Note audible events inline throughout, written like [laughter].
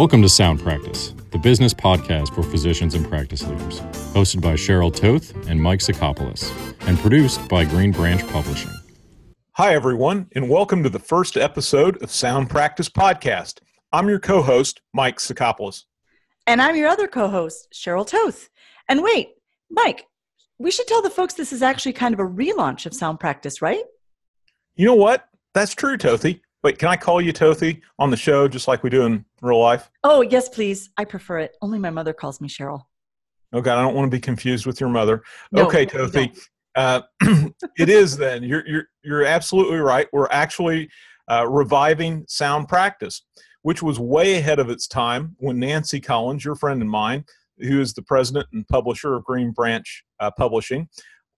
Welcome to Sound Practice, the business podcast for physicians and practice leaders, hosted by Cheryl Toth and Mike Sacopulos, and produced by Green Branch Publishing. Hi, everyone, and welcome to the first episode of Sound Practice Podcast. I'm your co host, Mike Sacopulos. And I'm your other co host, Cheryl Toth. And wait, Mike, we should tell the folks this is actually kind of a relaunch of Sound Practice, right? You know what? That's true, Tothy. Wait, can I call you Tothy on the show just like we do in real life? Oh, yes, please. I prefer it. Only my mother calls me Cheryl. Oh, God, I don't want to be confused with your mother. No, okay, Tothy. Uh, [clears throat] it is then. You're, you're, you're absolutely right. We're actually uh, reviving sound practice, which was way ahead of its time when Nancy Collins, your friend and mine, who is the president and publisher of Green Branch uh, Publishing,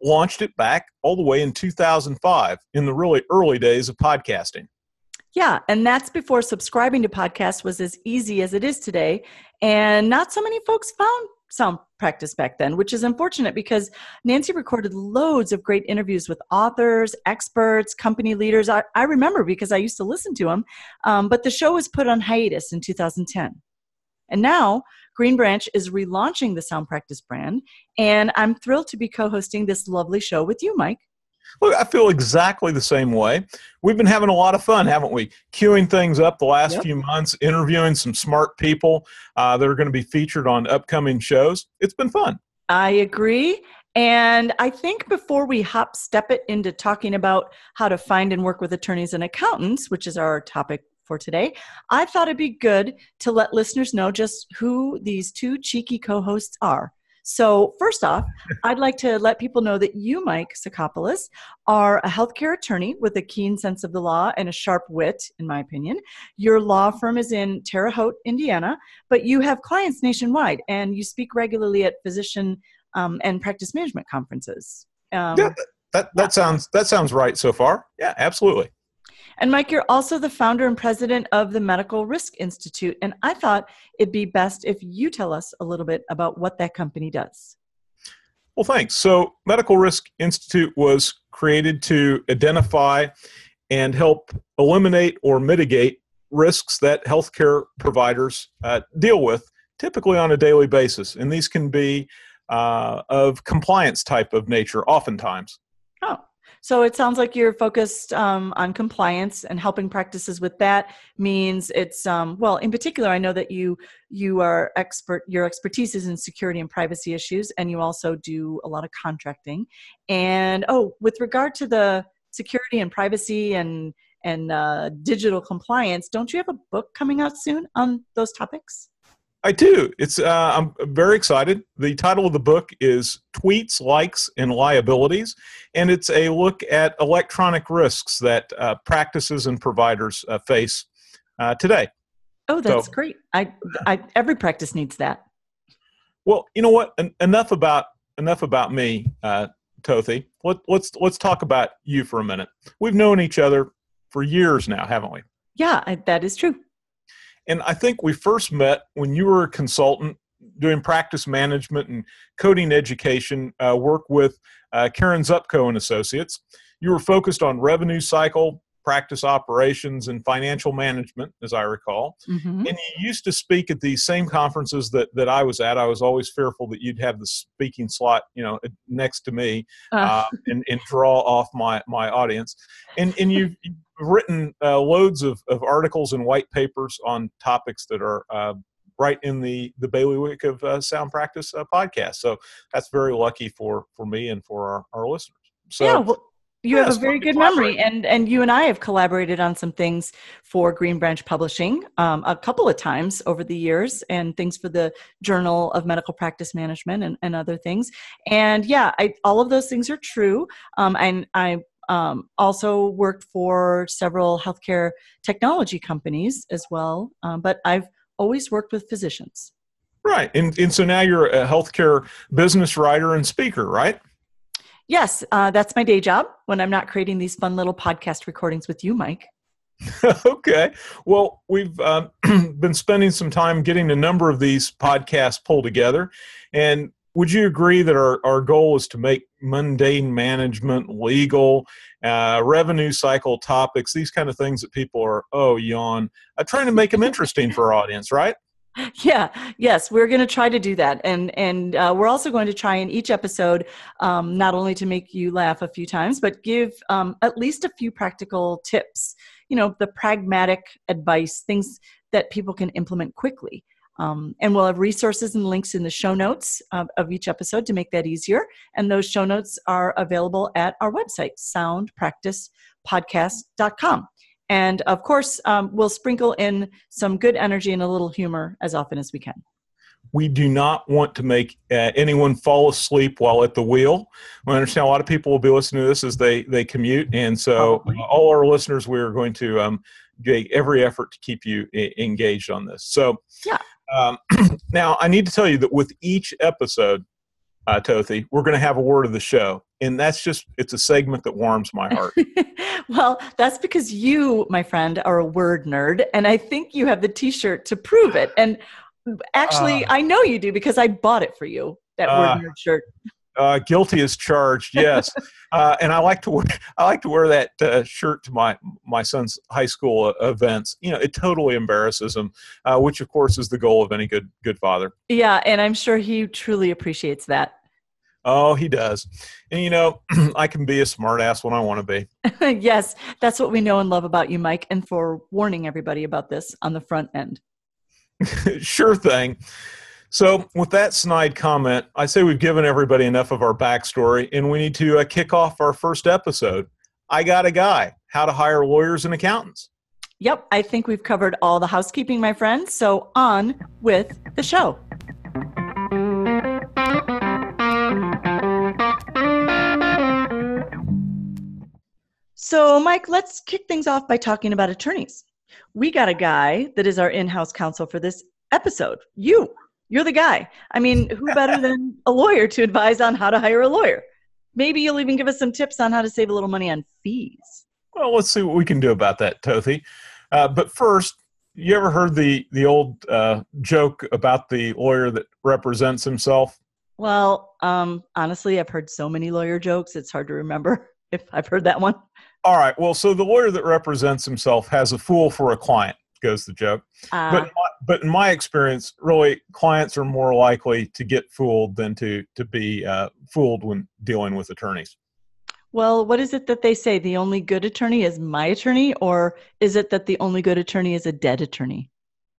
launched it back all the way in 2005 in the really early days of podcasting. Yeah, and that's before subscribing to podcasts was as easy as it is today. And not so many folks found sound practice back then, which is unfortunate because Nancy recorded loads of great interviews with authors, experts, company leaders. I, I remember because I used to listen to them, um, but the show was put on hiatus in 2010. And now Green Branch is relaunching the Sound Practice brand, and I'm thrilled to be co hosting this lovely show with you, Mike. Look, I feel exactly the same way. We've been having a lot of fun, haven't we? Queuing things up the last Yep. few months, interviewing some smart people uh, that are going to be featured on upcoming shows. It's been fun. I agree. And I think before we hop step it into talking about how to find and work with attorneys and accountants, which is our topic for today, I thought it'd be good to let listeners know just who these two cheeky co hosts are. So, first off, I'd like to let people know that you, Mike Sacopulos, are a healthcare attorney with a keen sense of the law and a sharp wit, in my opinion. Your law firm is in Terre Haute, Indiana, but you have clients nationwide and you speak regularly at physician um, and practice management conferences. Um, Yeah, that that sounds that sounds right so far. Yeah, absolutely. And Mike, you're also the founder and president of the Medical Risk Institute. And I thought it'd be best if you tell us a little bit about what that company does. Well, thanks. So, Medical Risk Institute was created to identify and help eliminate or mitigate risks that healthcare providers uh, deal with, typically on a daily basis. And these can be uh, of compliance type of nature, oftentimes. Oh, so it sounds like you're focused um, on compliance and helping practices with that means it's um, well. In particular, I know that you you are expert. Your expertise is in security and privacy issues, and you also do a lot of contracting. And oh, with regard to the security and privacy and and uh, digital compliance, don't you have a book coming out soon on those topics? I do. It's uh, I'm very excited. The title of the book is "Tweets, Likes, and Liabilities," and it's a look at electronic risks that uh, practices and providers uh, face uh, today. Oh, that's So- great. I, I every practice needs that. Well, you know what? En- enough about enough about me, uh, Tothy. Let, let's let's talk about you for a minute. We've known each other for years now, haven't we? Yeah, I, that is true. And I think we first met when you were a consultant doing practice management and coding education uh, work with uh, Karen Zupko and Associates. You were focused on revenue cycle, practice operations, and financial management, as I recall. Mhm. And you used to speak at these same conferences that, that I was at. I was always fearful that you'd have the speaking slot, you know, next to me Uh, uh, and, and draw off my, my audience. And, and [laughs] you've written uh, loads of, of articles and white papers on topics that are uh, right in the, the bailiwick of uh, Sound Practice uh, podcast. So that's very lucky for, for me and for our, our listeners. So yeah, well, you yeah, have a very good memory, and and you and I have collaborated on some things for Green Branch Publishing um, a couple of times over the years, and things for the Journal of Medical Practice Management and, and other things. And yeah, I, all of those things are true. Um, and I um, also worked for several healthcare technology companies as well, um, but I've always worked with physicians. Right. And, and so now you're a healthcare business writer and speaker, right? Yes, uh, that's my day job when I'm not creating these fun little podcast recordings with you, Mike. [laughs] okay. Well, we've uh, [clears throat] been spending some time getting a number of these podcasts pulled together. And would you agree that our, our goal is to make mundane management, legal, uh, revenue cycle topics, these kind of things that people are, oh, yawn, uh, trying to make them interesting for our audience, right? yeah yes we're going to try to do that and and uh, we're also going to try in each episode um, not only to make you laugh a few times but give um, at least a few practical tips you know the pragmatic advice things that people can implement quickly um, and we'll have resources and links in the show notes of, of each episode to make that easier and those show notes are available at our website soundpracticepodcast.com and of course, um, we'll sprinkle in some good energy and a little humor as often as we can. We do not want to make uh, anyone fall asleep while at the wheel. I understand a lot of people will be listening to this as they, they commute. And so, uh, all our listeners, we're going to um, every effort to keep you engaged on this. So, yeah. Um, [clears throat] now, I need to tell you that with each episode, uh, Tothy, we're going to have a word of the show. And that's just, it's a segment that warms my heart. [laughs] well, that's because you, my friend, are a word nerd. And I think you have the t shirt to prove it. And actually, uh, I know you do because I bought it for you, that uh, word nerd shirt. Uh, guilty as charged, yes. [laughs] uh, and I like to wear I like to wear that uh, shirt to my my son's high school uh, events. You know, it totally embarrasses him, uh, which of course is the goal of any good good father. Yeah, and I'm sure he truly appreciates that. Oh, he does. And you know, [clears throat] I can be a smartass when I want to be. [laughs] yes, that's what we know and love about you, Mike, and for warning everybody about this on the front end. [laughs] sure thing. So, with that snide comment, I say we've given everybody enough of our backstory, and we need to uh, kick off our first episode. I got a guy: how to hire lawyers and accountants. Yep, I think we've covered all the housekeeping, my friends. So, on with the show. So, Mike, let's kick things off by talking about attorneys. We got a guy that is our in house counsel for this episode. You. You're the guy. I mean, who better than a lawyer to advise on how to hire a lawyer? Maybe you'll even give us some tips on how to save a little money on fees. Well, let's see what we can do about that, Tothy. Uh, but first, you ever heard the the old uh, joke about the lawyer that represents himself? Well, um, honestly, I've heard so many lawyer jokes; it's hard to remember [laughs] if I've heard that one. All right. Well, so the lawyer that represents himself has a fool for a client goes the joke. Uh, but but in my experience, really, clients are more likely to get fooled than to to be uh, fooled when dealing with attorneys. Well, what is it that they say? The only good attorney is my attorney, or is it that the only good attorney is a dead attorney?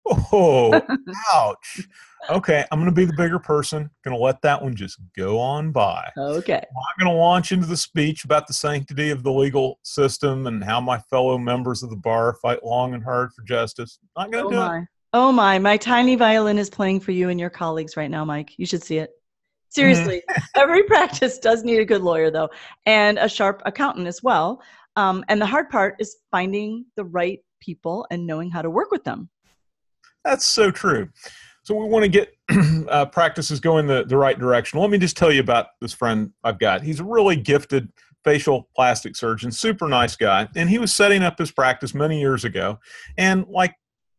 Oh, [laughs] ouch. Okay, I'm going to be the bigger person. Going to let that one just go on by. Okay. I'm going to launch into the speech about the sanctity of the legal system and how my fellow members of the bar fight long and hard for justice. Not going to oh do my. it. Oh my, my tiny violin is playing for you and your colleagues right now, Mike. You should see it. Seriously, every [laughs] practice does need a good lawyer, though, and a sharp accountant as well. Um, and the hard part is finding the right people and knowing how to work with them. That's so true. So we want to get [clears throat] uh, practices going the, the right direction. Let me just tell you about this friend I've got. He's a really gifted facial plastic surgeon, super nice guy. And he was setting up his practice many years ago. And like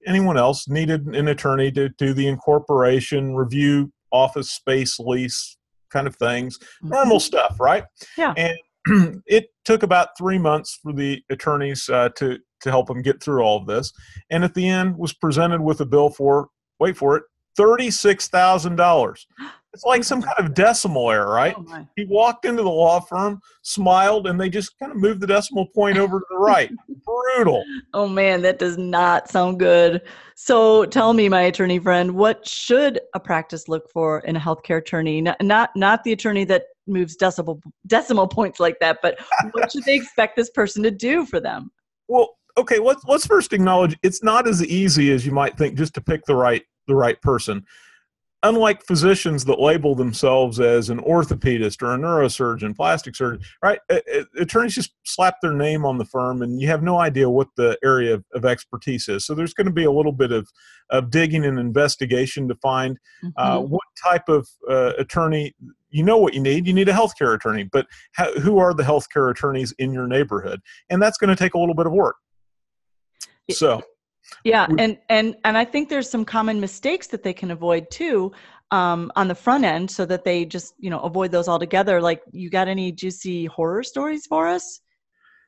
anyone else, needed an attorney to do the incorporation, review office space lease kind of things, mm-hmm. normal stuff, right? Yeah. And [clears throat] it took about three months for the attorneys uh, to to help him get through all of this. And at the end, was presented with a bill for wait for it $36,000. [gasps] It's like some kind of decimal error, right? Oh he walked into the law firm, smiled, and they just kind of moved the decimal point over to the right. [laughs] Brutal. Oh man, that does not sound good. So tell me, my attorney friend, what should a practice look for in a healthcare attorney? Not not, not the attorney that moves decimal decimal points like that, but what should they expect this person to do for them? Well, okay, let's let's first acknowledge it's not as easy as you might think just to pick the right the right person. Unlike physicians that label themselves as an orthopedist or a neurosurgeon, plastic surgeon, right? Attorneys just slap their name on the firm and you have no idea what the area of, expertise is. So there's going to be a little bit of, of digging and investigation to find uh, mm-hmm. uh, what type of uh, attorney you know what you need. You need a healthcare attorney, but how, who are the healthcare attorneys in your neighborhood? And that's going to take a little bit of work. So yeah and and and i think there's some common mistakes that they can avoid too um, on the front end so that they just you know avoid those altogether like you got any juicy horror stories for us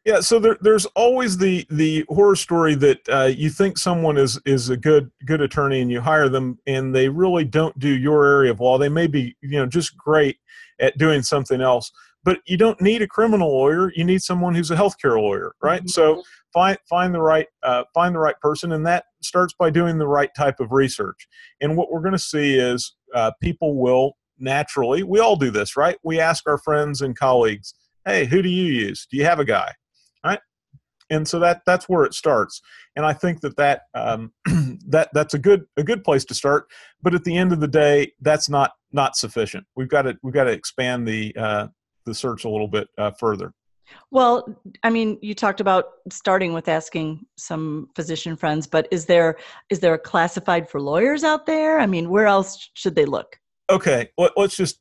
Yeah, so there, there's always the the horror story that uh, you think someone is is a good good attorney and you hire them and they really don't do your area of law. They may be you know just great at doing something else, but you don't need a criminal lawyer. You need someone who's a healthcare lawyer, right? Mm-hmm. So find find the right uh, find the right person, and that starts by doing the right type of research. And what we're going to see is uh, people will naturally. We all do this, right? We ask our friends and colleagues, "Hey, who do you use? Do you have a guy?" Right? And so that that's where it starts. And I think that that um, [clears throat] that that's a good a good place to start. But at the end of the day, that's not not sufficient. We've got to we've got to expand the uh, the search a little bit uh, further. Well, I mean, you talked about starting with asking some physician friends, but is there is there a classified for lawyers out there? I mean, where else should they look? Okay, let, us just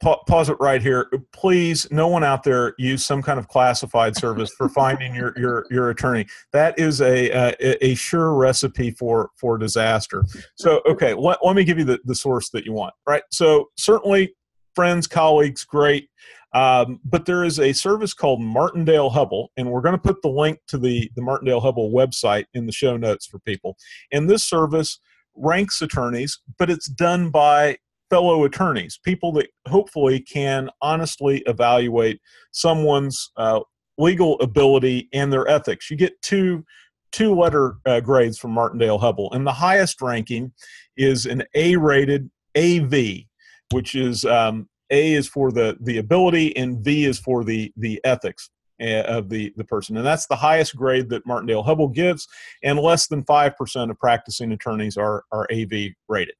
pause it right here. Please, no one out there use some kind of classified service for [laughs] finding your, your your attorney. That is a a, a sure recipe for for disaster. So, okay, let, let me give you the, the source that you want. Right. So, certainly, friends, colleagues, great. Um, but there is a service called Martindale Hubbell, and we're going to put the link to the, the Martindale Hubbell website in the show notes for people. And this service ranks attorneys, but it's done by fellow attorneys, people that hopefully can honestly evaluate someone's uh, legal ability and their ethics. You get two two letter uh, grades from Martindale Hubbell, and the highest ranking is an A rated AV, which is um, A is for the the ability and V is for the the ethics uh, of the the person, and that's the highest grade that Martindale Hubbell gives, and less than five percent of practicing attorneys are are AV rated.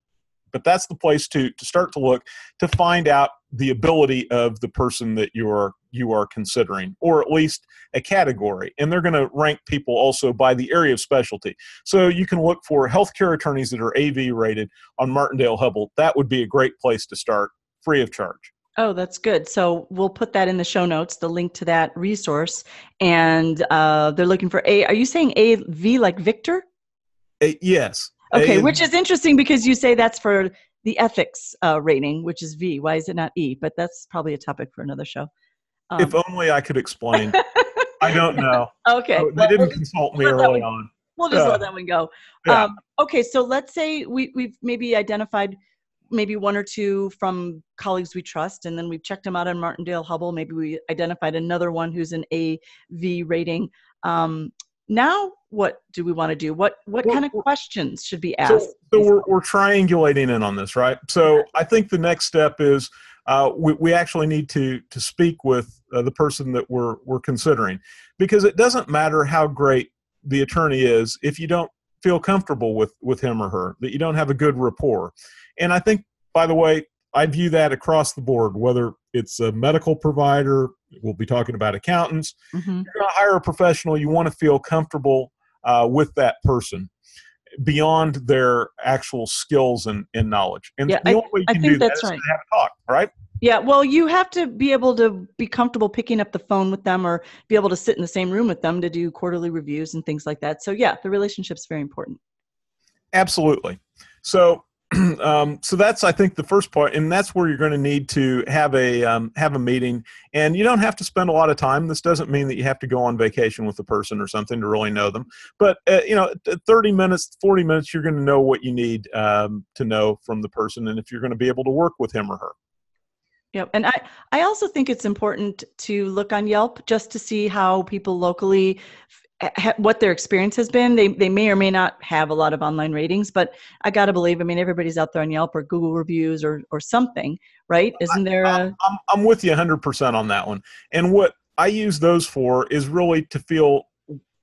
But that's the place to to start to look to find out the ability of the person that you are you are considering or at least a category. And they're going to rank people also by the area of specialty. So you can look for healthcare attorneys that are av rated on martindale hubbell. That would be a great place to start free of charge Oh, that's good. So we'll put that in the show notes, the link to that resource. And uh, they're looking for A. Are you saying AV like Victor? A, yes. Okay, which is interesting because you say that's for the ethics uh, rating, which is V. Why is it not E? But that's probably a topic for another show. Um, if only I could explain. I don't [laughs] know. Okay. They well, didn't consult me early on. We'll just let that one go. Yeah. Um, okay, so let's say we, we've maybe identified maybe one or two from colleagues we trust, and then we've checked them out on Martindale Hubbell. Maybe we identified another one who's an AV rating. Um, now what do we want to do? What what kind of questions should be asked? so, so we're, we're triangulating in on this right? So i think the next step is uh, we, we actually need to to speak with uh, the person that we're we're considering. Because it doesn't matter how great the attorney is if you don't feel comfortable with with him or her that you don't have a good rapport and i think by the way i view that across the board whether it's a medical provider we'll be talking about accountants. Mm-hmm. You're going to hire a professional. You want to feel comfortable uh, with that person beyond their actual skills and, and knowledge. And yeah, the only way you I can do that is right. to have a talk, right? Yeah, well, you have to be able to be comfortable picking up the phone with them or be able to sit in the same room with them to do quarterly reviews and things like that. So, yeah, the relationship's very important. Absolutely. So, [clears throat] um, so that's I think the first part, and that's where you're going to need to have a um, have a meeting. And you don't have to spend a lot of time. This doesn't mean that you have to go on vacation with the person or something to really know them. But uh, you know, 30 minutes, 40 minutes, you're going to know what you need um, to know from the person, and if you're going to be able to work with him or her. Yep. And I, I also think it's important to look on Yelp just to see how people locally what their experience has been. They they may or may not have a lot of online ratings, but I got to believe. I mean, everybody's out there on Yelp or Google reviews or or something, right? Isn't there? I, a... I'm I'm with you 100 percent on that one. And what I use those for is really to feel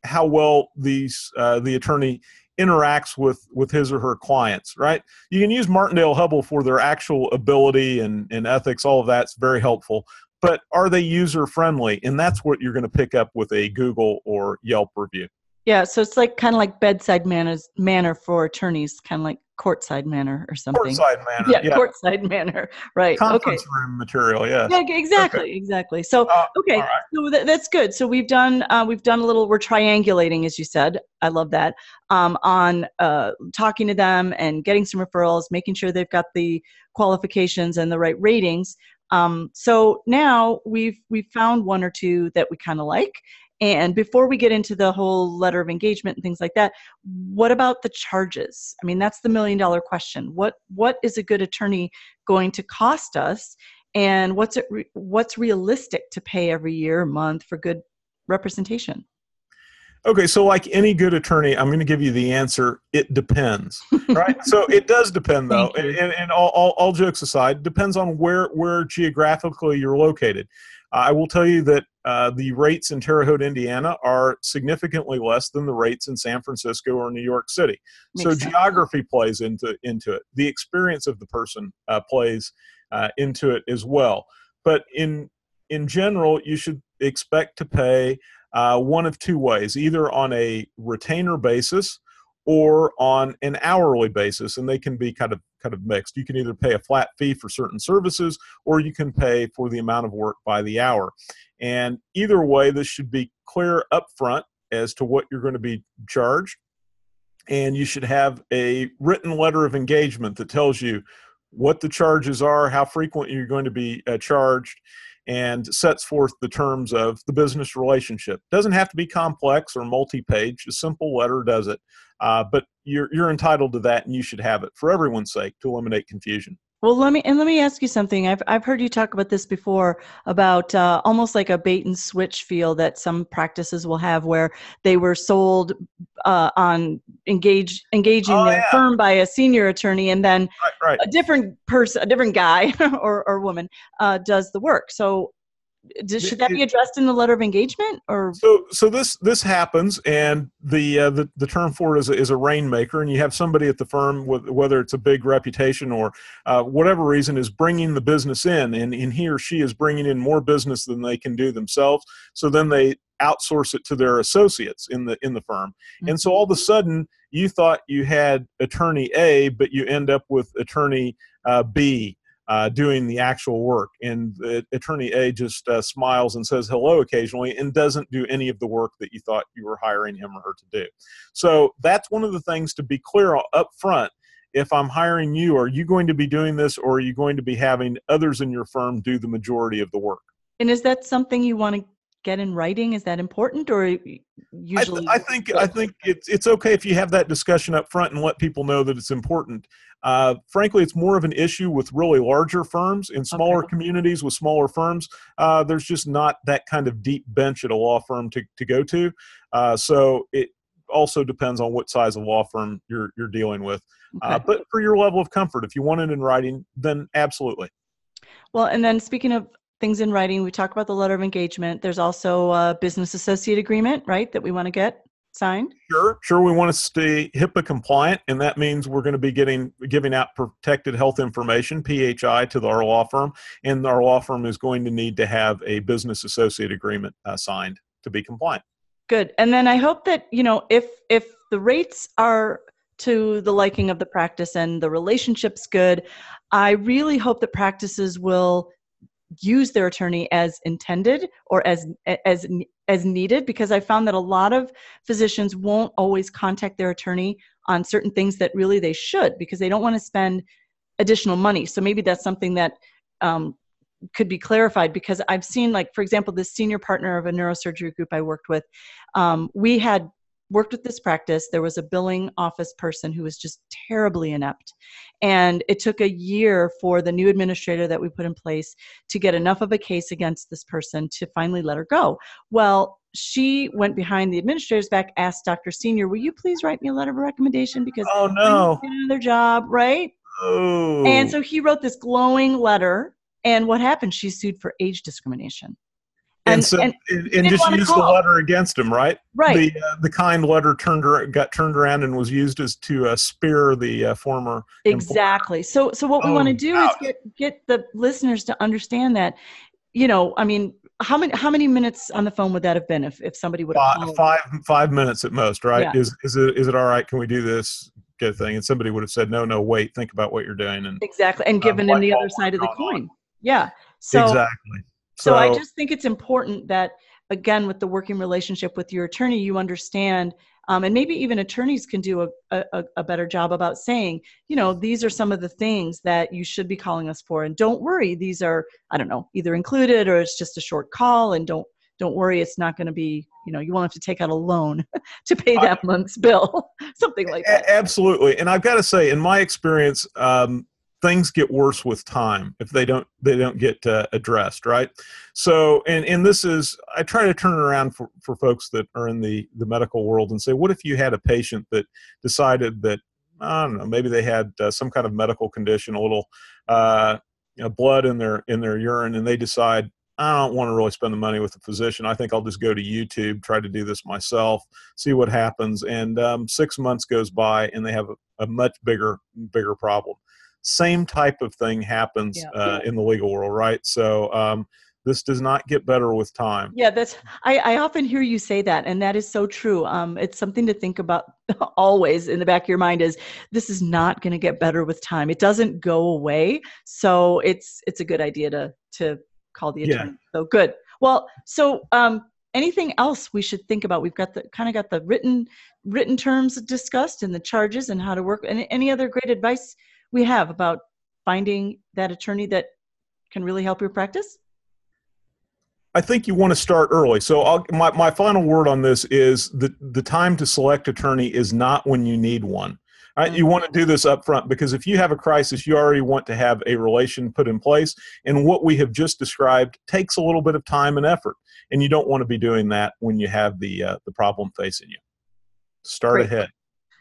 how well these uh, the attorney interacts with with his or her clients right you can use martindale hubbell for their actual ability and, and ethics all of that's very helpful but are they user friendly? And that's what you're going to pick up with a Google or Yelp review. Yeah, so it's like kind of like bedside manners, manner for attorneys, kind of like courtside manner or something. Courtside manner. Yeah, yeah. courtside [laughs] manner. Right. Conference okay. room material. Yeah. Yeah. Exactly. Okay. Exactly. So uh, okay. Right. So th- that's good. So we've done uh, we've done a little. We're triangulating, as you said. I love that. Um, on uh, talking to them and getting some referrals, making sure they've got the qualifications and the right ratings. Um, so now we've we've found one or two that we kind of like, And before we get into the whole letter of engagement and things like that, what about the charges? I mean, that's the million dollar question. What what is a good attorney going to cost us? And what's it re- what's realistic to pay every year, month for good representation? Okay, so like any good attorney, I'm going to give you the answer. It depends, [laughs] right? so it does depend, though, and, and, and all, all, all, jokes aside, depends on where where geographically you're located. Uh, I will tell you that uh, the rates in Terre Haute, Indiana, are significantly less than the rates in San Francisco or New York City. Makes so sense. geography plays into into it. The experience of the person uh, plays uh, into it as well. But in in general, you should expect to pay uh, one of two ways either on a retainer basis or on an hourly basis and they can be kind of kind of mixed you can either pay a flat fee for certain services or you can pay for the amount of work by the hour and either way this should be clear up front as to what you're going to be charged and you should have a written letter of engagement that tells you what the charges are how frequent you're going to be uh, charged and sets forth the terms of the business relationship. Doesn't have to be complex or multi-page. A simple letter does it, uh, but you're you're entitled to that, and you should have it for everyone's sake to eliminate confusion. Well, let me and let me ask you something. I've I've heard you talk about this before about uh, almost like a bait and switch feel that some practices will have, where they were sold uh, on engage engaging oh, their yeah. firm by a senior attorney, and then right, right. a different person, a different guy [laughs] or or woman uh, does the work. So should that be addressed in the letter of engagement or? So so this this happens and the uh, the, the term for it is a, is a rainmaker and you have somebody at the firm with, whether it's a big reputation or uh, whatever reason is bringing the business in and, and he or she is bringing in more business than they can do themselves. So then they outsource it to their associates in the in the firm. Mm-hmm. and so all of a sudden you thought you had attorney a but you end up with attorney uh, b uh, doing the actual work. And the attorney A just uh, smiles and says hello occasionally and doesn't do any of the work that you thought you were hiring him or her to do. So that's one of the things to be clear up front. If I'm hiring you, are you going to be doing this or are you going to be having others in your firm do the majority of the work? And is that something you want to get in writing? Is that important, or usually? I, th- I think I think it's it's okay if you have that discussion up front and let people know that it's important. Uh, frankly, it's more of an issue with really larger firms. In smaller okay. communities with smaller firms, uh, there's just not that kind of deep bench at a law firm to to go to. Uh, so it also depends on what size of law firm you're you're dealing with. Uh, okay. but for your level of comfort, if you want it in writing, then absolutely. Well, and then speaking of things in writing. We talk about the letter of engagement. There's also a business associate agreement, right, that we want to get signed. Sure, sure. We want to stay HIPAA compliant, and that means we're going to be getting giving out protected health information (PHI) to our law firm, and our law firm is going to need to have a business associate agreement uh, signed to be compliant. Good. And then I hope that you know if if the rates are to the liking of the practice and the relationship's good, I really hope that practices will use their attorney as intended or as as as needed because i found that a lot of physicians won't always contact their attorney on certain things that really they should because they don't want to spend additional money. So maybe that's something that um, could be clarified because i've seen like for example this senior partner of a neurosurgery group i worked with um, we had worked with this practice, there was a billing office person who was just terribly inept. And it took a year for the new administrator that we put in place to get enough of a case against this person to finally let her go. Well, she went behind the administrator's back, asked Dr. Senior, Will you please write me a letter of recommendation? Because oh, no. I another job, right? Oh. And so he wrote this glowing letter. And what happened? She sued for age discrimination. And, and so, and, and just use the letter against him, right? Right. The uh, the kind letter turned got turned around and was used as to uh, spear the uh, former. Exactly. Employer. So so what we oh, want to do is get get the listeners to understand that, you know, I mean, how many how many minutes on the phone would that have been if, if somebody would have five, five five minutes at most, right? Yeah. Is is it is it all right? Can we do this? Good thing. And somebody would have said, no, no, wait, think about what you're doing, and exactly, and given um, the other side of the coin. On. Yeah. So exactly so, so I just think it's important that, again, with the working relationship with your attorney, you understand um, and maybe even attorneys can do a, a, a, better job about saying you know these are some of the things that you should be calling us for and don't worry these are i don't know either included or it's just a short call and don't don't worry, it's not going to be, you know, you won't have to take out a loan [laughs] to pay that I, month's bill, [laughs] something like that. Absolutely. And I've got to say, in my experience, um, things get worse with time if they don't they don't get uh, addressed right so and and this is i try to turn it around for, for folks that are in the the medical world and say what if you had a patient that decided that i don't know maybe they had uh, some kind of medical condition a little uh, you know, blood in their in their urine and they decide I don't want to really spend the money with a physician. I think I'll just go to YouTube, try to do this myself, see what happens. And um, six months goes by, and they have a, a, much bigger, bigger problem. Same type of thing happens yeah. uh, in the legal world, right? So um, this does not get better with time. Yeah, that's. I, I often hear you say that, and that is so true. Um, it's something to think about [laughs] always in the back of your mind. Is this is not going to get better with time? It doesn't go away, so it's it's a good idea to to call the attorney. Yeah. So good. Well, so um, anything else we should think about? We've got the kind of got the written written terms discussed and the charges and how to work. And any other great advice we have about finding that attorney that can really help your practice? I think you want to start early. So I'll, my, my final word on this is the, the time to select attorney is not when you need one. Right? You want to do this up front because if you have a crisis, you already want to have a relation put in place. And what we have just described takes a little bit of time and effort. And you don't want to be doing that when you have the, uh, the problem facing you. Start Great. ahead.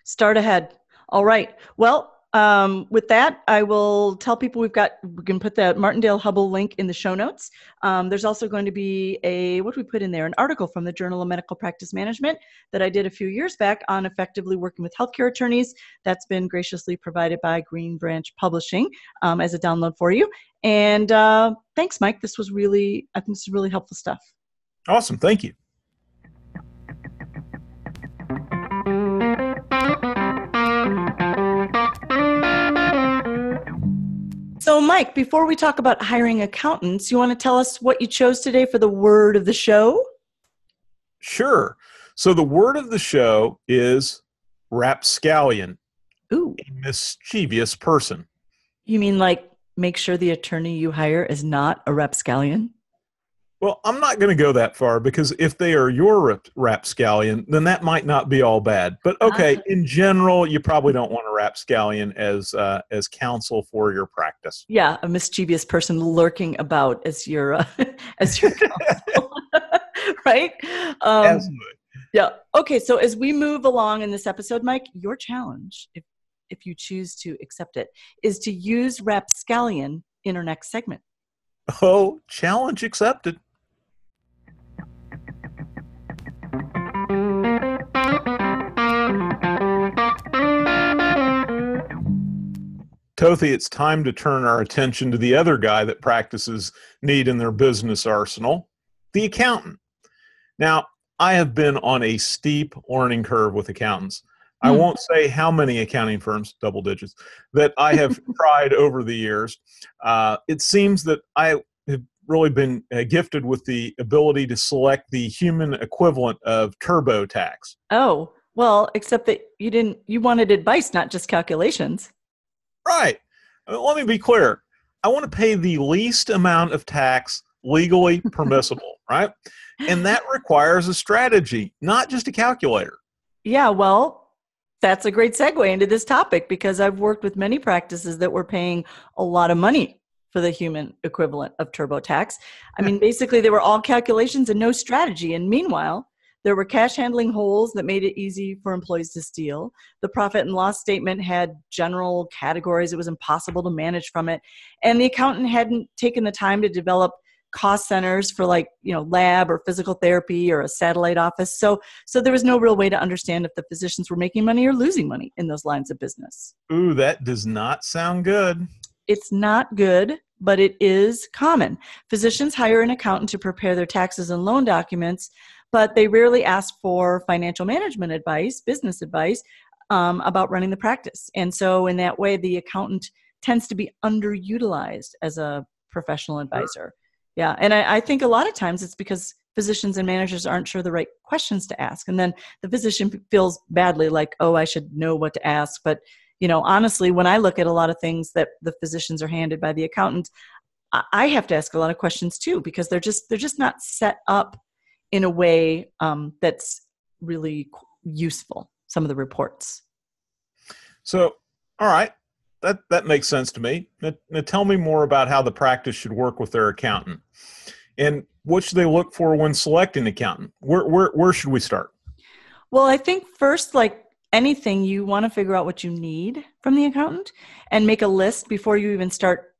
Start ahead. All right. Well, um, with that, I will tell people we've got, we can put the Martindale Hubbell link in the show notes. Um, there's also going to be a, what do we put in there? An article from the Journal of Medical Practice Management that I did a few years back on effectively working with healthcare attorneys. That's been graciously provided by Green Branch Publishing um, as a download for you. And uh, thanks, Mike. This was really, I think this is really helpful stuff. Awesome. Thank you. So, Mike, before we talk about hiring accountants, you want to tell us what you chose today for the word of the show? Sure. So, the word of the show is rapscallion. Ooh. A mischievous person. You mean like make sure the attorney you hire is not a rapscallion? Well, I'm not going to go that far because if they are your rapscallion, then that might not be all bad. But okay, uh, in general, you probably don't want a rapscallion as uh, as counsel for your practice. Yeah, a mischievous person lurking about as your uh, [laughs] as your counsel, [laughs] right? Um, Absolutely. Yeah. Okay. So as we move along in this episode, Mike, your challenge, if if you choose to accept it, is to use rapscallion in our next segment. Oh, challenge accepted. Tothy, it's time to turn our attention to the other guy that practices need in their business arsenal, the accountant. Now, I have been on a steep learning curve with accountants. I hmm. won't say how many accounting firms, double digits, that I have [laughs] tried over the years. Uh, it seems that I have really been uh, gifted with the ability to select the human equivalent of TurboTax. Oh, well, except that you didn't, you wanted advice, not just calculations. Right. Uh, let me be clear. I want to pay the least amount of tax legally [laughs] permissible, right? And that requires a strategy, not just a calculator. Yeah, well, that's a great segue into this topic because I've worked with many practices that were paying a lot of money for the human equivalent of TurboTax. I mean, basically, they were all calculations and no strategy. And meanwhile, there were cash handling holes that made it easy for employees to steal. The profit and loss statement had general categories, it was impossible to manage from it. And the accountant hadn't taken the time to develop cost centers for like you know lab or physical therapy or a satellite office. So so there was no real way to understand if the physicians were making money or losing money in those lines of business. Ooh that does not sound good. It's not good but it is common. Physicians hire an accountant to prepare their taxes and loan documents but they rarely ask for financial management advice, business advice um, about running the practice. And so, in that way, the accountant tends to be underutilized as a professional advisor. Yeah, and I, I think a lot of times it's because physicians and managers aren't sure the right questions to ask, and then the physician feels badly, like, "Oh, I should know what to ask," but you know honestly when i look at a lot of things that the physicians are handed by the accountant i have to ask a lot of questions too because they're just they're just not set up in a way um, that's really useful. Some of the reports. So, all right, that that makes sense to me. Now, now, tell me more about how the practice should work with their accountant, and what should they look for when selecting an accountant? Where where where should we start? Well, I think first, like anything, you want to figure out what you need from the accountant and make a list before you even start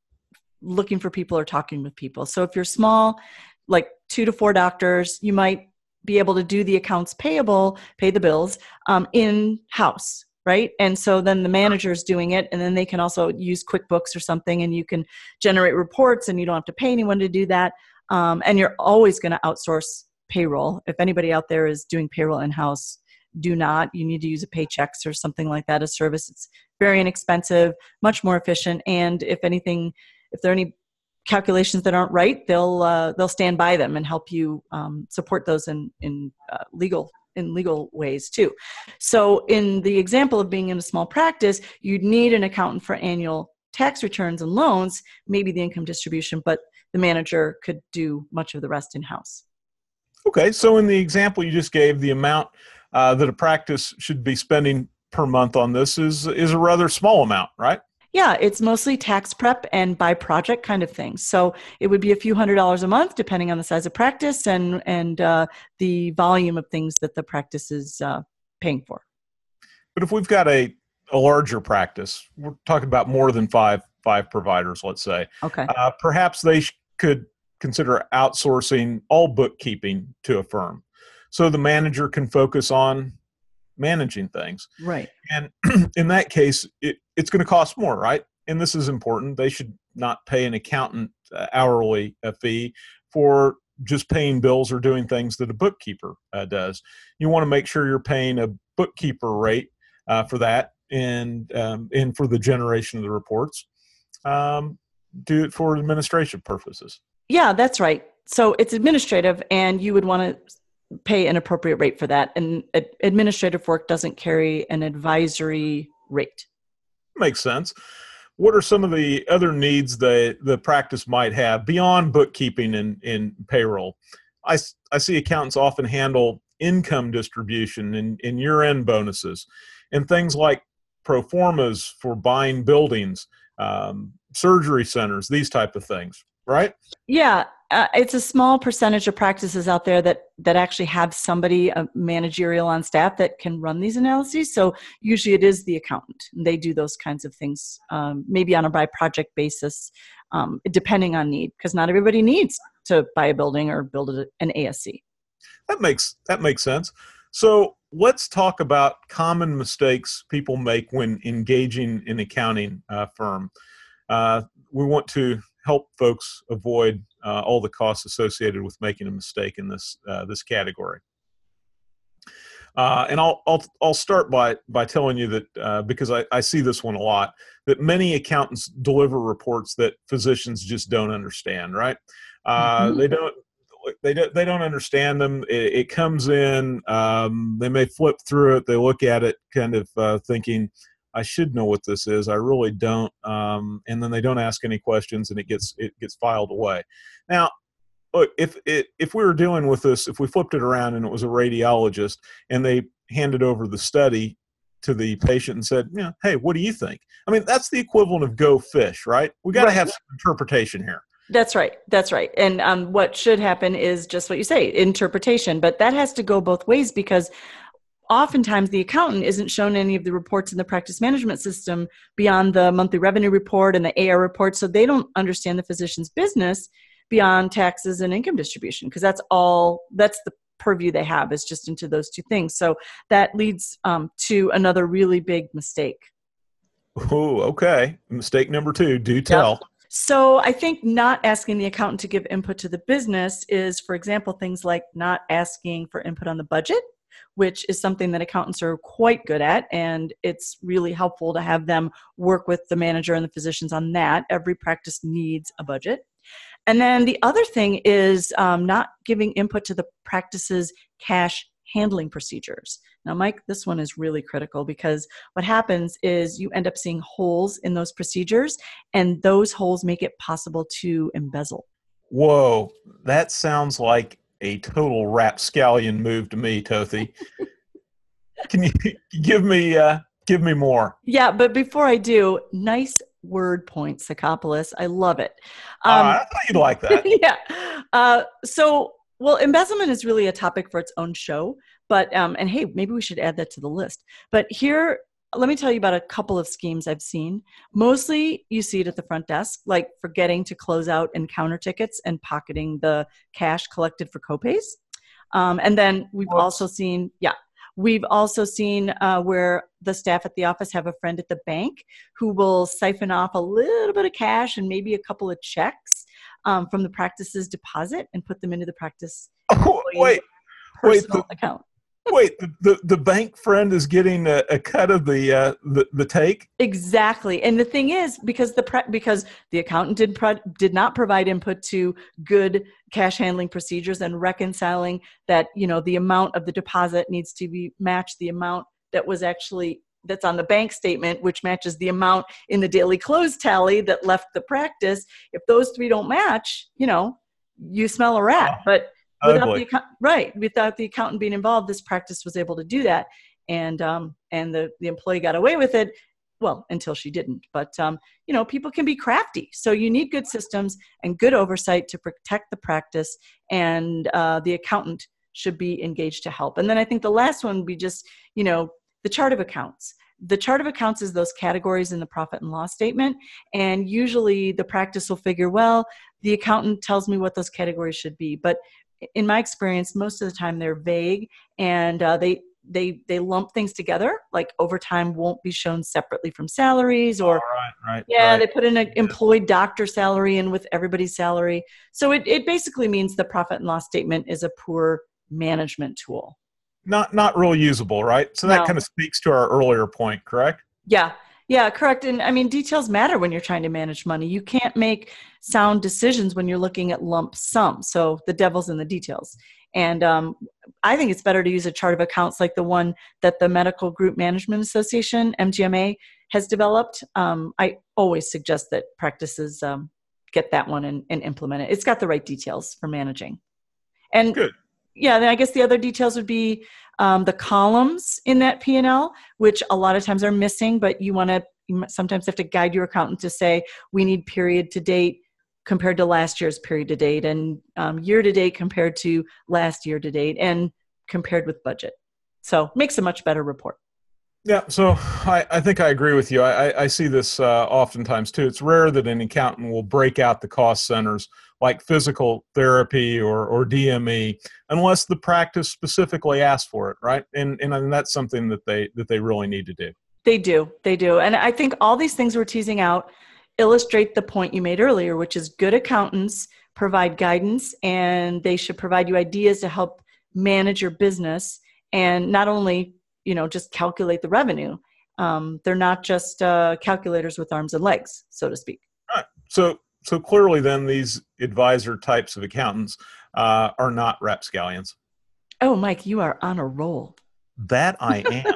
looking for people or talking with people. So if you're small, like two to four doctors, you might be able to do the accounts payable, pay the bills um, in house, right? And so then the manager is doing it, and then they can also use QuickBooks or something, and you can generate reports, and you don't have to pay anyone to do that. Um, and you're always going to outsource payroll. If anybody out there is doing payroll in house, do not. You need to use a Paychex or something like that, a service. It's very inexpensive, much more efficient, and if anything, if there are any calculations that aren't right, they'll uh, they'll stand by them and help you um, support those in in uh, legal in legal ways too. So in the example of being in a small practice, you'd need an accountant for annual tax returns and loans, maybe the income distribution, but the manager could do much of the rest in house. Okay, so in the example you just gave, the amount uh, that a practice should be spending per month on this is is a rather small amount, right? Yeah, it's mostly tax prep and by project kind of things. So it would be a few hundred dollars a month, depending on the size of practice and and uh, the volume of things that the practice is uh, paying for. But if we've got a a larger practice, we're talking about more than five five providers, let's say. Okay. Uh, perhaps they sh- could consider outsourcing all bookkeeping to a firm, so the manager can focus on managing things. Right. And [clears throat] in that case, it, it's going to cost more, right? And this is important. They should not pay an accountant uh, hourly a fee for just paying bills or doing things that a bookkeeper uh, does. You want to make sure you're paying a bookkeeper rate uh, for that and um, and for the generation of the reports. Um, do it for administration purposes. Yeah, that's right. So it's administrative, and you would want to pay an appropriate rate for that. And administrative work doesn't carry an advisory rate. Makes sense. What are some of the other needs that the practice might have beyond bookkeeping and, and payroll? I, I see accountants often handle income distribution and, and year end bonuses and things like pro formas for buying buildings, um, surgery centers, these type of things, right? Yeah, uh, it's a small percentage of practices out there that that actually have somebody a managerial on staff that can run these analyses. So usually it is the accountant. And they do those kinds of things um, maybe on a by project basis um, depending on need because not everybody needs to buy a building or build an asc that makes that makes sense. So let's talk about common mistakes people make when engaging an accounting uh, firm. Uh, we want to help folks avoid uh, all the costs associated with making a mistake in this uh, this category. Uh, and I'll, I'll I'll start by by telling you that uh, because I, I see this one a lot that many accountants deliver reports that physicians just don't understand. Right? Uh, mm-hmm. They don't they don't they don't understand them. It, it comes in. Um, they may flip through it. They look at it, kind of uh, thinking I should know what this is. I really don't. Um, and then they don't ask any questions, and it gets it gets filed away. Now, look, if it, if we were dealing with this, if we flipped it around and it was a radiologist, and they handed over the study to the patient and said, "Yeah, hey, what do you think?" I mean, that's the equivalent of go fish, right? We got to right. have some interpretation here. That's right. That's right. And um, what should happen is just what you say, interpretation. But that has to go both ways because oftentimes the accountant isn't shown any of the reports in the practice management system beyond the monthly revenue report and the AR report, so they don't understand the physician's business beyond taxes and income distribution because that's all that's the purview they have is just into those two things. So that leads um, to another really big mistake. Oh, okay. Mistake number two. Do tell. Yep. So I think not asking the accountant to give input to the business is, for example, things like not asking for input on the budget which is something that accountants are quite good at. And it's really helpful to have them work with the manager and the physicians on that. Every practice needs a budget. And then the other thing is um, not giving input to the practice's cash handling procedures. Now, Mike, this one is really critical because what happens is you end up seeing holes in those procedures, and those holes make it possible to embezzle. Whoa, that sounds like a total rapscallion move to me, Tothy. Can you [laughs] give me uh, give me more? Yeah, but before I do, nice word point, Sacopulos. I love it. Um, uh, I thought you'd like that. [laughs] yeah. Uh, so, well, embezzlement is really a topic for its own show. But um, and hey, maybe we should add that to the list. But here, let me tell you about a couple of schemes I've seen. Mostly, you see it at the front desk, like forgetting to close out encounter tickets and pocketing the cash collected for copays. Um, and then we've Whoops. also seen, yeah, We've also seen uh, where the staff at the office have a friend at the bank who will siphon off a little bit of cash and maybe a couple of checks um, from the practice's deposit and put them into the practice oh, [laughs] wait, wait, the, account. Wait, the, the, the, bank friend is getting a, a cut of the, uh, the the take. Exactly, and the thing is, because the pre- because the accountant did pro- did not provide input to good cash handling procedures and reconciling that you know the amount of the deposit needs to be matched the amount that was actually that's on the bank statement, which matches the amount in the daily close tally that left the practice. If those three don't match, you know, you smell a rat. Oh. Without the account, right without the accountant being involved this practice was able to do that. And um, and the, the employee got away with it well until she didn't. But um, you know people can be crafty. So you need good systems and good oversight to protect the practice. And uh, the accountant should be engaged to help. And then i think the last one would be just you know the chart of accounts. The chart of accounts is those categories in the profit and loss statement. And usually the practice will figure well the accountant tells me what those categories should be. But in my experience, most of the time they're vague and uh, they they they lump things together. Like overtime won't be shown separately from salaries, or right, right, yeah, right. they put in an employed doctor salary in with everybody's salary. So it it basically means the profit and loss statement is a poor management tool. Not not real usable, right? So that no. kind of speaks to our earlier point, correct? Yeah, yeah, correct. And I mean, details matter when you're trying to manage money. You can't make sound decisions when you're looking at lump sum. So the devil's in the details. And um, I think it's better to use a chart of accounts like the one that the Medical Group Management Association, MGMA, has developed. Um, I always suggest that practices um, get that one and, and, implement it. It's got the right details for managing. And Good. Yeah, then I guess the other details would be um, the columns in that P&L, which a lot of times are missing, but you want to sometimes have to guide your accountant to say we need period to date compared to last year's period to date and um, year to date compared to last year to date and compared with budget. So makes a much better report. Yeah, so I, I think I agree with you. I, I see this uh, oftentimes too. It's rare that an accountant will break out the cost centers like physical therapy or, or DME unless the practice specifically asks for it, right? And, and that's something that they that they really need to do. They do, they do, and I think all these things we're teasing out illustrate the point you made earlier, which is good accountants provide guidance and they should provide you ideas to help manage your business and not only you know just calculate the revenue um, they're not just uh, calculators with arms and legs so to speak right. so so clearly then these advisor types of accountants uh, are not rapscallions oh mike you are on a roll that i [laughs] am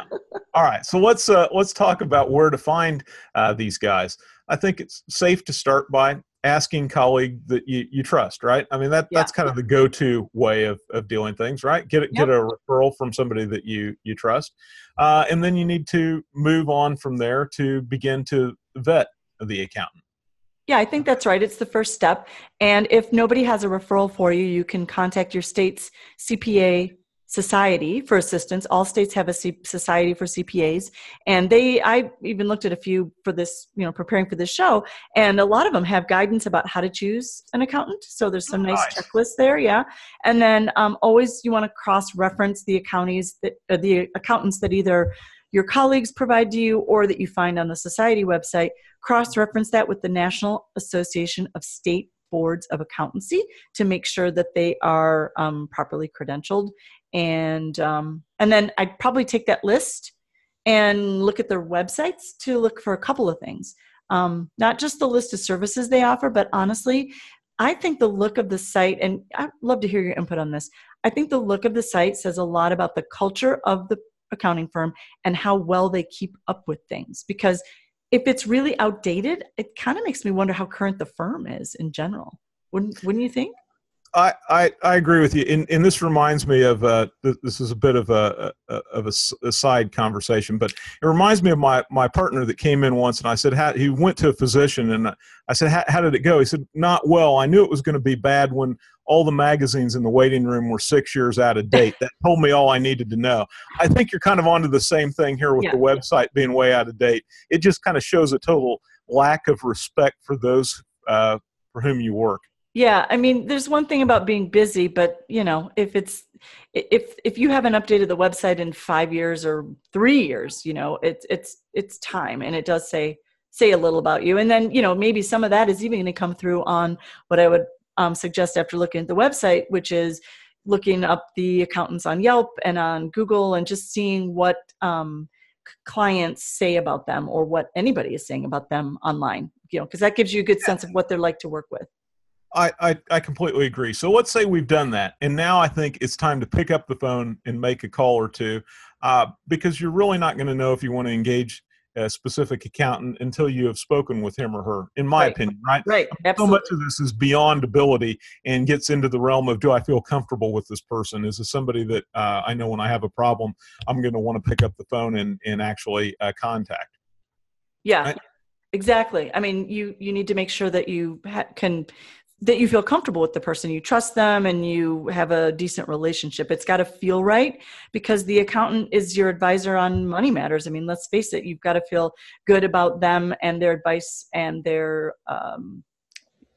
all right so let's uh, let's talk about where to find uh, these guys i think it's safe to start by asking colleague that you, you trust, right? I mean, that, yeah. that's kind of the go-to way of, of doing things, right? Get, yep. get a referral from somebody that you, you trust. Uh, and then you need to move on from there to begin to vet the accountant. Yeah, I think that's right. It's the first step. And if nobody has a referral for you, you can contact your state's CPA society for assistance. All states have a C- society for cpas and they i even looked at a few for this you know preparing for this show and a lot of them have guidance about how to choose an accountant. So there's some nice, nice. checklists there yeah. And then um, always you want to cross reference the that uh, the accountants that either your colleagues provide to you or that you find on the society website cross reference that with the national association of state boards of accountancy to make sure that they are um, properly credentialed and um, and then I'd probably take that list and look at their websites to look for a couple of things. Um, not just the list of services they offer, but honestly, I think the look of the site, and I'd love to hear your input on this. I think the look of the site says a lot about the culture of the accounting firm and how well they keep up with things. Because if it's really outdated, it kind of makes me wonder how current the firm is in general. Wouldn't Wouldn't you think? I, I, I agree with you, and, and this reminds me of uh, this is a bit of a, a of a, a, side conversation, but it reminds me of my my partner that came in once, and I said how, he went to a physician, and I said how, how did it go? He said not well. I knew it was going to be bad when all the magazines in the waiting room were six years out of date. that told me all I needed to know. I think you're kind of onto the same thing here with yeah. the website being way out of date. It just kind of shows a total lack of respect for those uh, for whom you work. Yeah, I mean, there's one thing about being busy, but you know, if it's if if you haven't updated the website in five years or three years, you know, it's it's it's time, and it does say say a little about you, and then you know maybe some of that is even going to come through on what I would um, suggest after looking at the website, which is looking up the accountants on Yelp and on Google, and just seeing what um, clients say about them or what anybody is saying about them online. You know, because that gives you a good sense of what they're like to work with. I, I, I, completely agree. So let's say we've done that, and now I think it's time to pick up the phone and make a call or two, uh, because you're really not going to know if you want to engage a specific accountant until you have spoken with him or her. In my right. opinion, right? Right. Absolutely. So much of this is beyond ability and gets into the realm of do I feel comfortable with this person? Is this somebody that uh, I know when I have a problem, I'm going to want to pick up the phone and and actually uh, contact? Yeah. Right? Exactly. I mean, you you need to make sure that you ha- can that you feel comfortable with the person. You trust them and you have a decent relationship. It's got to feel right because the accountant is your advisor on money matters. I mean let's face it you've got to feel good about them and their advice and their um,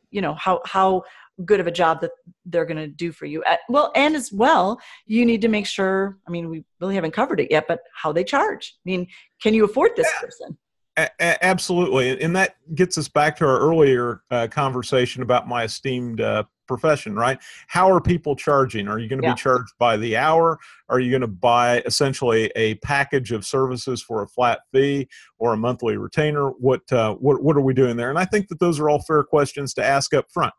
you know how how good of a job that they're going to do for you. At, well and as well you need to make sure i mean we really haven't covered it yet but how they charge. I mean can you afford this person a- absolutely, and that gets us back to our earlier uh, conversation about my esteemed uh, profession, right? How are people charging? Are you going to yeah. be charged by the hour? Are you going to buy essentially a package of services for a flat fee or a monthly retainer? What uh, what what are we doing there? And I think that those are all fair questions to ask up front.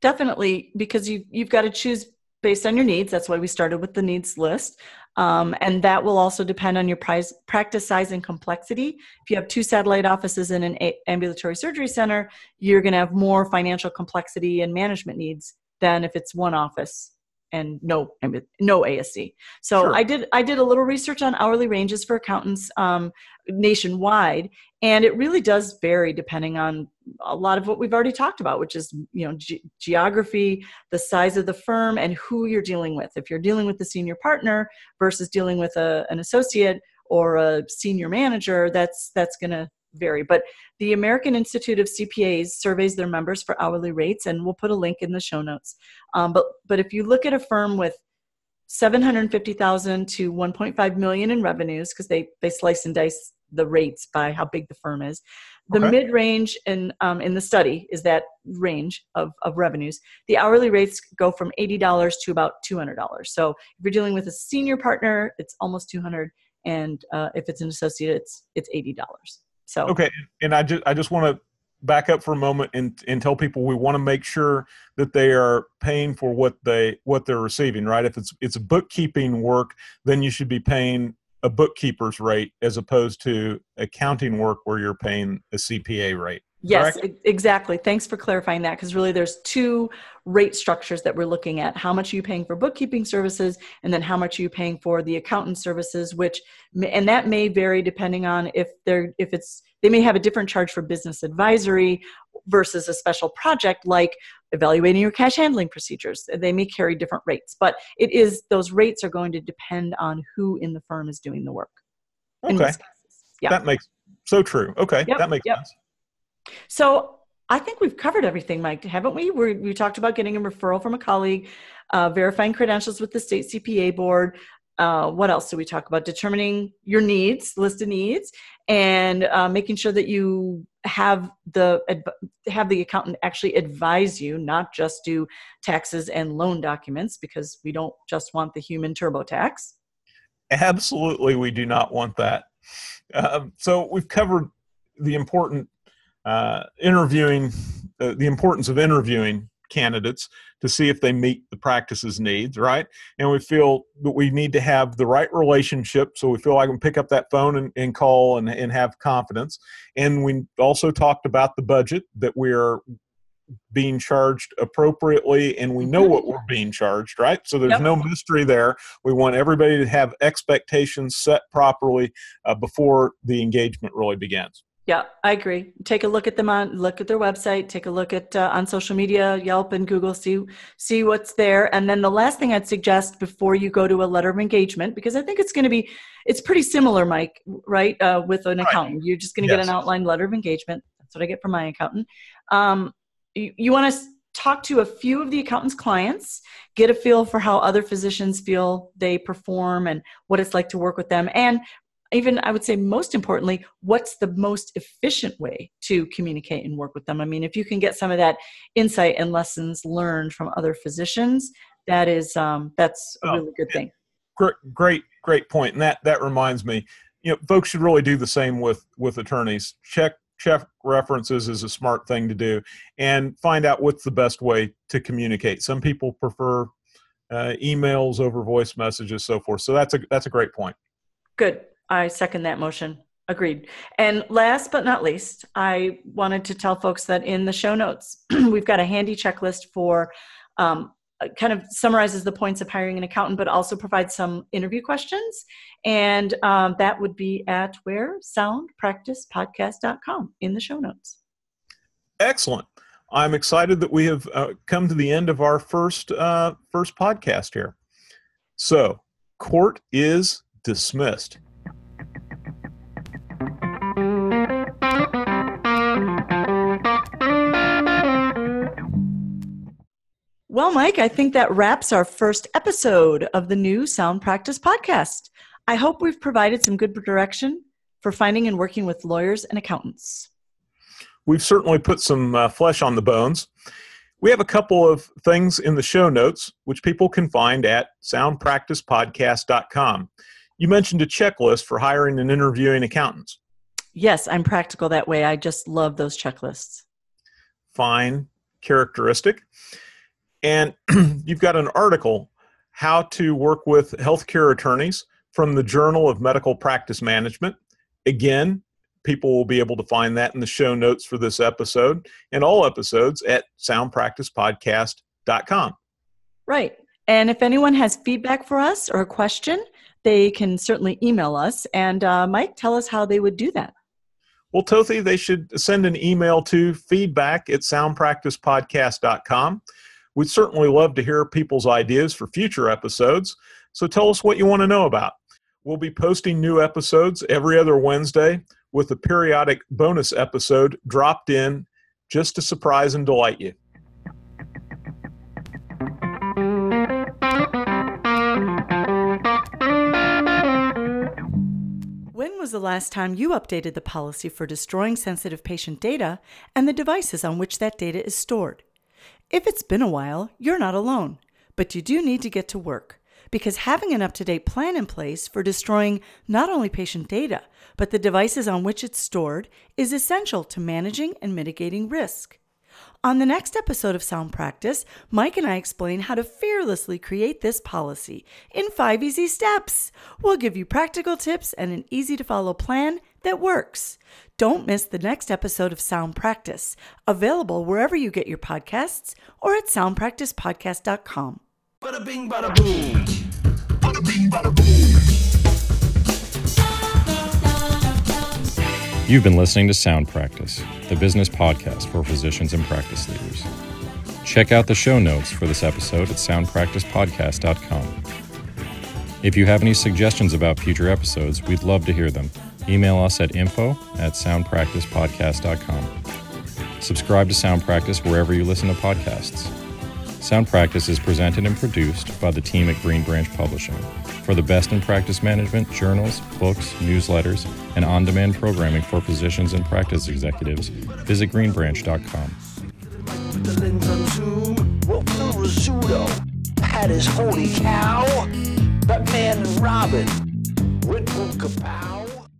Definitely, because you you've got to choose based on your needs. That's why we started with the needs list. Um, and that will also depend on your price, practice size and complexity. If you have two satellite offices in an a- ambulatory surgery center, you're going to have more financial complexity and management needs than if it's one office and no no ASC. So sure. I did I did a little research on hourly ranges for accountants um, nationwide, and it really does vary depending on a lot of what we've already talked about, which is you know ge- geography, the size of the firm, and who you're dealing with. If you're dealing with the senior partner versus dealing with a, an associate or a senior manager, that's that's going to vary. But the American Institute of CPAs surveys their members for hourly rates, and we'll put a link in the show notes. Um, but but if you look at a firm with 750,000 to 1.5 million in revenues, because they they slice and dice the rates by how big the firm is. The okay. mid range in um, in the study is that range of, of revenues. The hourly rates go from eighty dollars to about two hundred dollars. So if you're dealing with a senior partner, it's almost two hundred, and uh, if it's an associate, it's it's eighty dollars. So okay, and I just I just want to back up for a moment and and tell people we want to make sure that they are paying for what they what they're receiving. Right? If it's it's bookkeeping work, then you should be paying a bookkeeper's rate as opposed to accounting work where you're paying a CPA rate. Yes, exactly. Thanks for clarifying that because really there's two rate structures that we're looking at. How much are you paying for bookkeeping services and then how much are you paying for the accountant services which and that may vary depending on if they're if it's they may have a different charge for business advisory versus a special project like evaluating your cash handling procedures. They may carry different rates, but it is those rates are going to depend on who in the firm is doing the work. Okay. Yeah. That makes so true. Okay. Yep, that makes yep. sense. So I think we've covered everything, Mike, haven't we? we we talked about getting a referral from a colleague, uh, verifying credentials with the state CPA board. Uh, what else do we talk about? Determining your needs, list of needs, and uh, making sure that you have the have the accountant actually advise you, not just do taxes and loan documents, because we don't just want the human TurboTax. Absolutely, we do not want that. Uh, so we've covered the important uh, interviewing, uh, the importance of interviewing candidates to see if they meet the practice's needs, right? And we feel that we need to have the right relationship. So we feel like we can pick up that phone and, and call and, and have confidence. And we also talked about the budget that we are being charged appropriately and we know what we're being charged, right? So there's Yep. no mystery there. We want everybody to have expectations set properly uh, before the engagement really begins. Yeah, I agree. Take a look at them on look at their website. Take a look at uh, on social media, Yelp and Google. See see what's there. And then the last thing I'd suggest before you go to a letter of engagement, because I think it's going to be it's pretty similar, Mike, right? Uh, with an Right. accountant, you're just going to get an outline letter of engagement. That's what I get from my accountant. Um, you, you want to talk to a few of the accountant's clients, get a feel for how other physicians feel they perform and what it's like to work with them, and even I would say most importantly, what's the most efficient way to communicate and work with them? I mean, if you can get some of that insight and lessons learned from other physicians, that is um, that's a really good thing. Great, great, great point. And that that reminds me, you know, folks should really do the same with with attorneys. Check check references is a smart thing to do, and find out what's the best way to communicate. Some people prefer uh, emails over voice messages, so forth. So that's a that's a great point. Good. I second that motion. Agreed. And last but not least, I wanted to tell folks that in the show notes, [clears throat] we've got a handy checklist for um, uh, kind of summarizes the points of hiring an accountant, but also provides some interview questions. And um, that would be at where soundpracticepodcast.com in the show notes. Excellent. I'm excited that we have uh, come to the end of our first uh, first podcast here. So, court is dismissed. Well, Mike, I think that wraps our first episode of the new Sound Practice podcast. I hope we've provided some good direction for finding and working with lawyers and accountants. We've certainly put some uh, flesh on the bones. We have a couple of things in the show notes, which people can find at soundpracticepodcast.com. You mentioned a checklist for hiring and interviewing accountants. Yes, I'm practical that way. I just love those checklists. Fine characteristic. And [clears throat] you've got an article, How to Work with Healthcare Attorneys, from the Journal of Medical Practice Management. Again, people will be able to find that in the show notes for this episode and all episodes at soundpracticepodcast.com. Right. And if anyone has feedback for us or a question, they can certainly email us. And uh, Mike, tell us how they would do that. Well, Tothi, they should send an email to feedback at soundpracticepodcast.com. We'd certainly love to hear people's ideas for future episodes. So tell us what you want to know about. We'll be posting new episodes every other Wednesday with a periodic bonus episode dropped in just to surprise and delight you. When was the last time you updated the policy for destroying sensitive patient data and the devices on which that data is stored? If it's been a while, you're not alone, but you do need to get to work because having an up to date plan in place for destroying not only patient data, but the devices on which it's stored is essential to managing and mitigating risk. On the next episode of Sound Practice, Mike and I explain how to fearlessly create this policy in five easy steps. We'll give you practical tips and an easy to follow plan that works. Don't miss the next episode of Sound Practice, available wherever you get your podcasts or at soundpracticepodcast.com. Bada bing, bada boom. Bada bing, bada boom. You've been listening to Sound Practice, the business podcast for physicians and practice leaders. Check out the show notes for this episode at soundpracticepodcast.com. If you have any suggestions about future episodes, we'd love to hear them. Email us at info at soundpracticepodcast.com. Subscribe to Sound Practice wherever you listen to podcasts. Sound Practice is presented and produced by the team at Greenbranch Publishing. For the best in practice management, journals, books, newsletters, and on demand programming for physicians and practice executives, visit greenbranch.com. Had his holy cow, Batman and Robin.